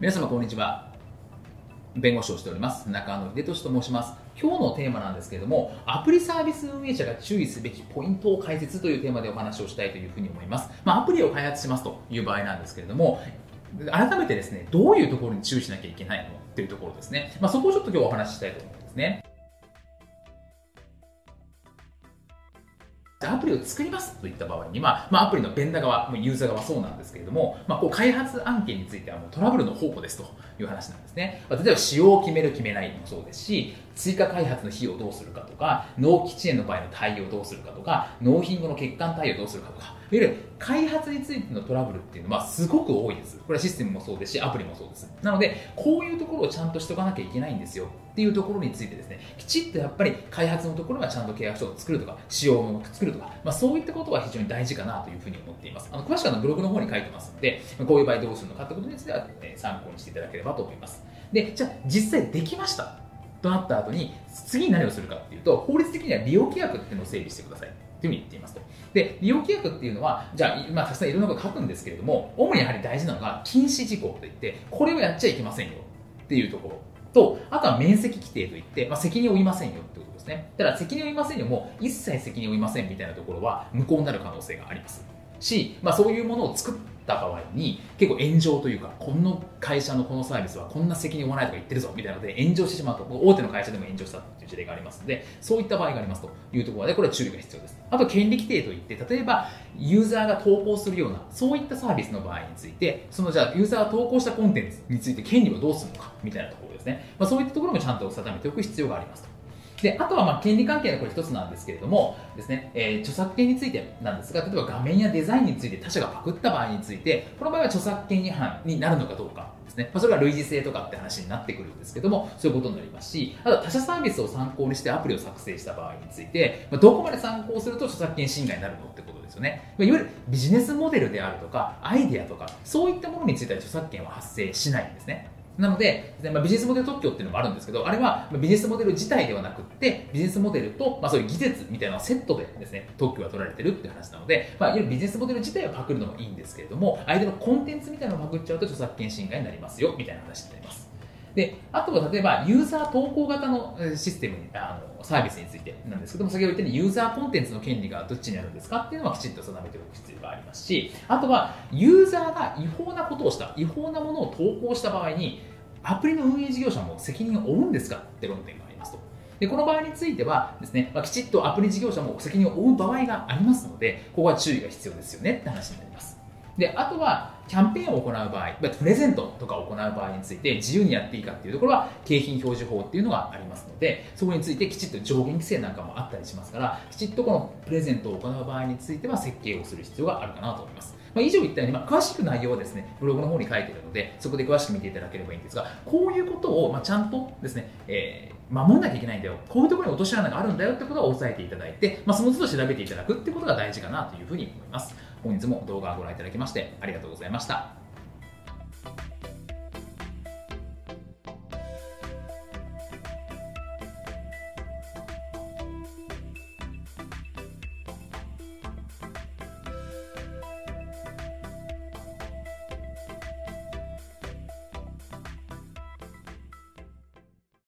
皆様こんにちは。弁護士をしております。中野秀俊と申します。今日のテーマなんですけれどもアプリサービス運営者が注意すべきポイントを解説というテーマでお話をしたいというふうに思います、まあ、アプリを開発しますという場合なんですけれども改めてですねどういうところに注意しなきゃいけないの？というところですね、まあ、そこをちょっと今日お話ししたいと思いますね。アプリを作りますといった場合には、まあ、アプリのベンダー側、ユーザー側そうなんですけれども、まあ、こう開発案件についてはもうトラブルの宝庫ですという話なんですね。例えば使用を決める決めないもそうですし、追加開発の費用をどうするかとか、納期遅延の場合の対応をどうするかとか、納品後の欠陥対応どうするかとか、いわゆる開発についてのトラブルっていうのはすごく多いです。これはシステムもそうですし、アプリもそうです。なので、こういうところをちゃんとしておかなきゃいけないんですよっていうところについてですね、きちっとやっぱり開発のところはちゃんと契約書を作るとか、仕様も作るとか、まあ、そういったことは非常に大事かなというふうに思っています。あの詳しくはブログの方に書いてますので、こういう場合どうするのかってことについては、え参考にしていただければと思います。で、じゃあ実際できました。となった後に、次に何をするかっていうと、法律的には利用規約っていうのを整備してください。というふうに言っていますと。で、利用規約っていうのは、じゃあ、まあ、たくさんいろんなこと書くんですけれども、主にやはり大事なのが、禁止事項といって、これをやっちゃいけませんよっていうところと、あとは面積規定といって、まあ、責任を負いませんよってことですね。だから責任を負いませんよも、一切責任を負いませんみたいなところは無効になる可能性があります。し、まあ、そういうものを作った場合に結構炎上というかこの会社のこのサービスはこんな責任を負わないとか言ってるぞみたいなので炎上してしまうと大手の会社でも炎上したという事例がありますのでそういった場合がありますというところでこれは注意が必要です。あと権利規定といって例えばユーザーが投稿するようなそういったサービスの場合についてそのじゃあユーザーが投稿したコンテンツについて権利をどうするのかみたいなところですね、まあ、そういったところもちゃんと定めておく必要がありますと。であとはまあ権利関係のこれ一つなんですけれどもですね、えー、著作権についてなんですが例えば画面やデザインについて他社がパクった場合についてこの場合は著作権違反になるのかどうかですね、まあ、それは類似性とかって話になってくるんですけどもそういうことになりますしあと他社サービスを参考にしてアプリを作成した場合について、まあ、どこまで参考すると著作権侵害になるのってことですよね。まいわゆるビジネスモデルであるとかアイデアとかそういったものについては著作権は発生しないんですね。なので、まあ、ビジネスモデル特許っていうのもあるんですけど、あれはビジネスモデル自体ではなくって、ビジネスモデルと、まあ、そういう技術みたいなのセットでですね、特許が取られてるっていう話なので、まあ、いわゆるビジネスモデル自体をパクるのもいいんですけれども、相手のコンテンツみたいなのをパクっちゃうと著作権侵害になりますよ、みたいな話になります。であとは例えばユーザー投稿型のシステムあのサービスについてなんですけども先ほど言ったようにユーザーコンテンツの権利がどっちにあるんですかっていうのはきちんと定めておく必要がありますしあとはユーザーが違法なことをした違法なものを投稿した場合にアプリの運営事業者も責任を負うんですかって論点がありますと。でこの場合についてはですね、ま、きちっとアプリ事業者も責任を負う場合がありますので、ここは注意が必要ですよねって話になります。で、あとは、キャンペーンを行う場合、プレゼントとかを行う場合について自由にやっていいかっていうところは景品表示法っていうのがありますので、そこについてきちっと上限規制なんかもあったりしますから、きちっとこのプレゼントを行う場合については設計をする必要があるかなと思います。まあ、以上言ったように、まあ、詳しく内容はですね、ブログの方に書いてるので、そこで詳しく見ていただければいいんですが、こういうことを、まあ、ちゃんとですね、えー、守んなきゃいけないんだよ。こういうところに落とし穴があるんだよってことを押さえていただいて、まあ、その都度調べていただくってことが大事かなというふうに思います。本日も動画をご覧いただきましてありがとうございました。